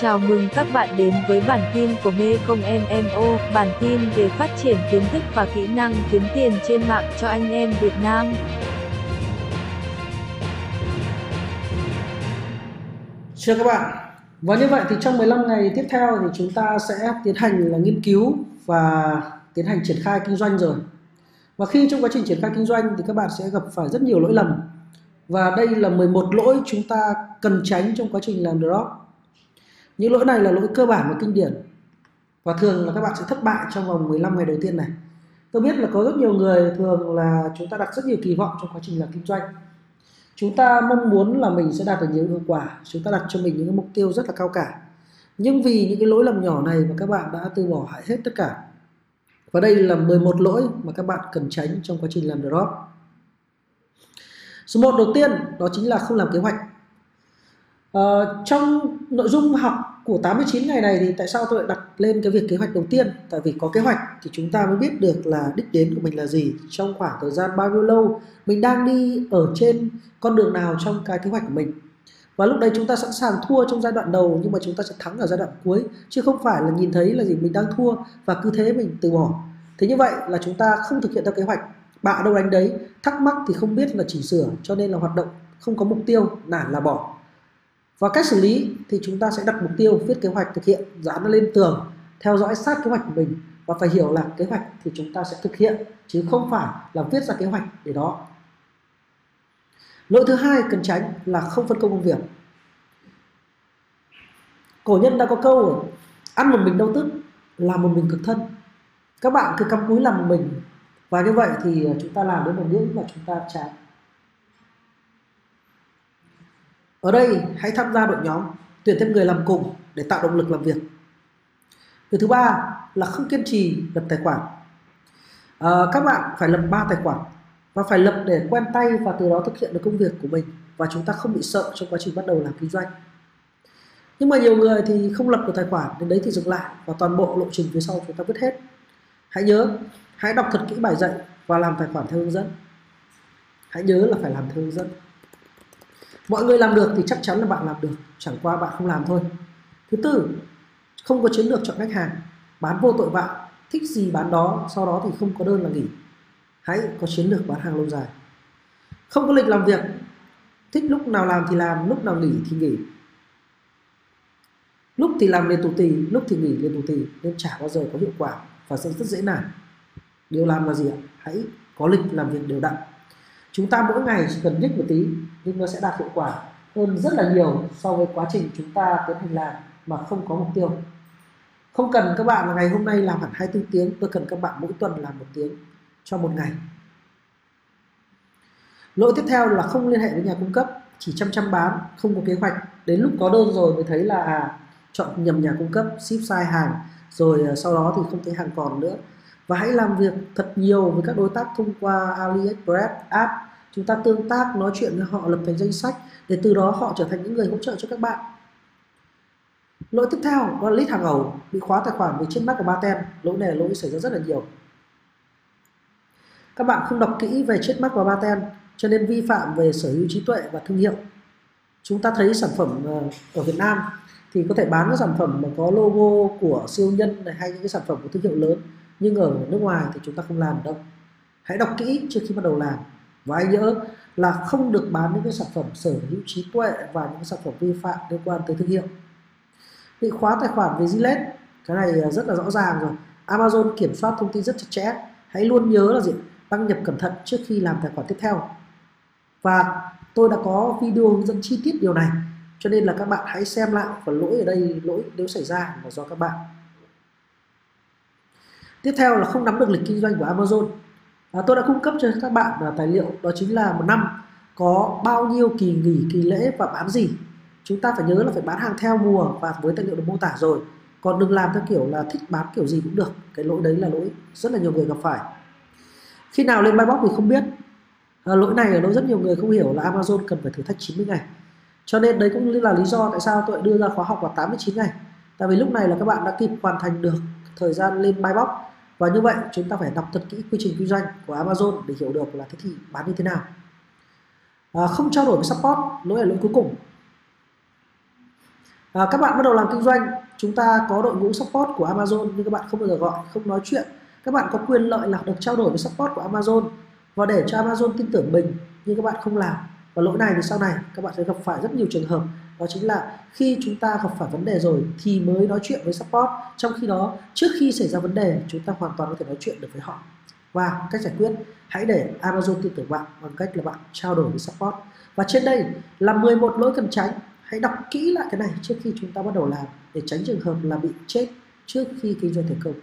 Chào mừng các bạn đến với bản tin của Mê Công MMO, bản tin về phát triển kiến thức và kỹ năng kiếm tiền trên mạng cho anh em Việt Nam. Chào các bạn. Và như vậy thì trong 15 ngày tiếp theo thì chúng ta sẽ tiến hành là nghiên cứu và tiến hành triển khai kinh doanh rồi. Và khi trong quá trình triển khai kinh doanh thì các bạn sẽ gặp phải rất nhiều lỗi lầm. Và đây là 11 lỗi chúng ta cần tránh trong quá trình làm drop những lỗi này là lỗi cơ bản và kinh điển. Và thường là các bạn sẽ thất bại trong vòng 15 ngày đầu tiên này. Tôi biết là có rất nhiều người thường là chúng ta đặt rất nhiều kỳ vọng trong quá trình làm kinh doanh. Chúng ta mong muốn là mình sẽ đạt được nhiều hiệu quả chúng ta đặt cho mình những cái mục tiêu rất là cao cả. Nhưng vì những cái lỗi lầm nhỏ này mà các bạn đã từ bỏ hại hết tất cả. Và đây là 11 lỗi mà các bạn cần tránh trong quá trình làm drop. Số 1 đầu tiên đó chính là không làm kế hoạch. Ờ, trong nội dung học của 89 ngày này thì tại sao tôi lại đặt lên cái việc kế hoạch đầu tiên? Tại vì có kế hoạch thì chúng ta mới biết được là đích đến của mình là gì, trong khoảng thời gian bao nhiêu lâu, mình đang đi ở trên con đường nào trong cái kế hoạch của mình. Và lúc đấy chúng ta sẵn sàng thua trong giai đoạn đầu nhưng mà chúng ta sẽ thắng ở giai đoạn cuối chứ không phải là nhìn thấy là gì mình đang thua và cứ thế mình từ bỏ. Thế như vậy là chúng ta không thực hiện theo kế hoạch, bạ đâu đánh đấy, thắc mắc thì không biết là chỉnh sửa cho nên là hoạt động không có mục tiêu, nản là bỏ và cách xử lý thì chúng ta sẽ đặt mục tiêu viết kế hoạch thực hiện, dán nó lên tường, theo dõi sát kế hoạch của mình. Và phải hiểu là kế hoạch thì chúng ta sẽ thực hiện, chứ không phải là viết ra kế hoạch để đó. Lỗi thứ hai cần tránh là không phân công công việc. Cổ nhân đã có câu ăn một mình đau tức, làm một mình cực thân. Các bạn cứ cắm cúi làm một mình. Và như vậy thì ờ, chúng ta làm đến một ngưỡng mà chúng ta chán. Ở đây hãy tham gia đội nhóm, tuyển thêm người làm cùng để tạo động lực làm việc. Điều thứ ba là không kiên trì lập tài khoản. À, các bạn phải lập 3 tài khoản và phải lập để quen tay và từ đó thực hiện được công việc của mình và chúng ta không bị sợ trong quá trình bắt đầu làm kinh doanh. Nhưng mà nhiều người thì không lập được tài khoản đến đấy thì dừng lại và toàn bộ lộ trình phía sau chúng ta vứt hết. Hãy nhớ, hãy đọc thật kỹ bài dạy và làm tài khoản theo hướng dẫn. Hãy nhớ là phải làm theo hướng dẫn mọi người làm được thì chắc chắn là bạn làm được, chẳng qua bạn không làm thôi. Thứ tư, không có chiến lược chọn khách hàng, bán vô tội vạ, thích gì bán đó, sau đó thì không có đơn là nghỉ. Hãy có chiến lược bán hàng lâu dài. Không có lịch làm việc, thích lúc nào làm thì làm, lúc nào nghỉ thì nghỉ. Lúc thì làm liền tù tì, lúc thì nghỉ liền tù tì, nên chả bao giờ có hiệu quả và sẽ rất dễ nản. Điều làm là gì ạ? Hãy có lịch làm việc đều đặn. Chúng ta mỗi ngày chỉ cần nhích một tí nhưng nó sẽ đạt hiệu quả hơn rất là nhiều so với quá trình chúng ta tiến hành làm mà không có mục tiêu. Không cần các bạn là ngày hôm nay làm hẳn 24 tiếng tôi cần các bạn mỗi tuần làm một tiếng cho một ngày. Lỗi tiếp theo là không liên hệ với nhà cung cấp chỉ chăm chăm bán không có kế hoạch. Đến lúc có đơn rồi mới thấy là à, chọn nhầm nhà cung cấp ship sai hàng rồi à, sau đó thì không thấy hàng còn nữa. Và hãy làm việc thật nhiều với các đối tác thông qua AliExpress app chúng ta tương tác, nói chuyện với họ, lập thành danh sách, để từ đó họ trở thành những người hỗ trợ cho các bạn. Lỗi tiếp theo, đó là list hàng ẩu, bị khóa tài khoản vì trên mắt của ba tem lỗi này là lỗi xảy ra rất là nhiều. Các bạn không đọc kỹ về chết mắt và ba tem cho nên vi phạm về sở hữu trí tuệ và thương hiệu. Chúng ta thấy sản phẩm ờ, ở Việt Nam thì có thể bán các sản phẩm mà có logo của siêu nhân này hay những cái sản phẩm của thương hiệu lớn, nhưng ở nước ngoài thì chúng ta không làm đâu. Hãy đọc kỹ trước khi bắt đầu làm và anh nhớ là không được bán những cái sản phẩm sở hữu trí tuệ và những sản phẩm vi phạm liên quan tới thương hiệu. Bị khóa tài khoản về Gillette cái này à, rất là rõ ràng rồi. Amazon kiểm soát thông tin rất chặt chẽ. Hãy luôn nhớ là gì? Đăng nhập cẩn thận trước khi làm tài khoản tiếp theo. Và tôi đã có video hướng dẫn chi tiết điều này, cho nên là các bạn hãy xem lại và lỗi ở đây, lỗi nếu xảy ra là do các bạn. Tiếp theo là không nắm được lịch kinh doanh của Amazon à, tôi đã cung cấp cho các bạn là tài liệu đó chính là một năm có bao nhiêu kỳ nghỉ kỳ lễ và bán gì. Chúng ta phải nhớ là phải bán hàng theo mùa và với tài liệu được mô tả rồi. Còn đừng làm theo kiểu là thích bán kiểu gì cũng được. Cái lỗi đấy là lỗi rất là nhiều người gặp phải. Khi nào lên buy box thì không biết. À, lỗi này là lỗi rất nhiều người không hiểu là Amazon cần phải thử thách 90 ngày. Cho nên đấy cũng là lý do tại sao tôi đưa ra khóa học là 89 ngày. Tại vì lúc này là các bạn đã kịp hoàn thành được thời gian lên buy box và như vậy chúng ta phải đọc thật kỹ quy trình kinh doanh của Amazon để hiểu được là thế thì bán như thế nào. À, không trao đổi với support lỗi là lỗi cuối cùng. À, các bạn bắt đầu làm kinh doanh chúng ta có đội ngũ support của Amazon nhưng các bạn không bao giờ gọi không nói chuyện. Các bạn có quyền lợi là được trao đổi với support của Amazon và để cho Amazon tin tưởng mình nhưng các bạn không làm. Và lỗi này thì sau này các bạn sẽ gặp phải rất nhiều trường hợp đó chính là khi chúng ta gặp phải vấn đề rồi thì mới nói chuyện với support. Trong khi đó, trước khi xảy ra vấn đề, chúng ta hoàn toàn có thể nói chuyện được với họ. Và cách giải quyết, hãy để Amazon tin tưởng bạn bằng cách là bạn trao đổi với support. Và trên đây là 11 lỗi cần tránh. Hãy đọc kỹ lại cái này trước khi chúng ta bắt đầu làm để tránh trường hợp là bị chết trước khi kinh doanh thành công.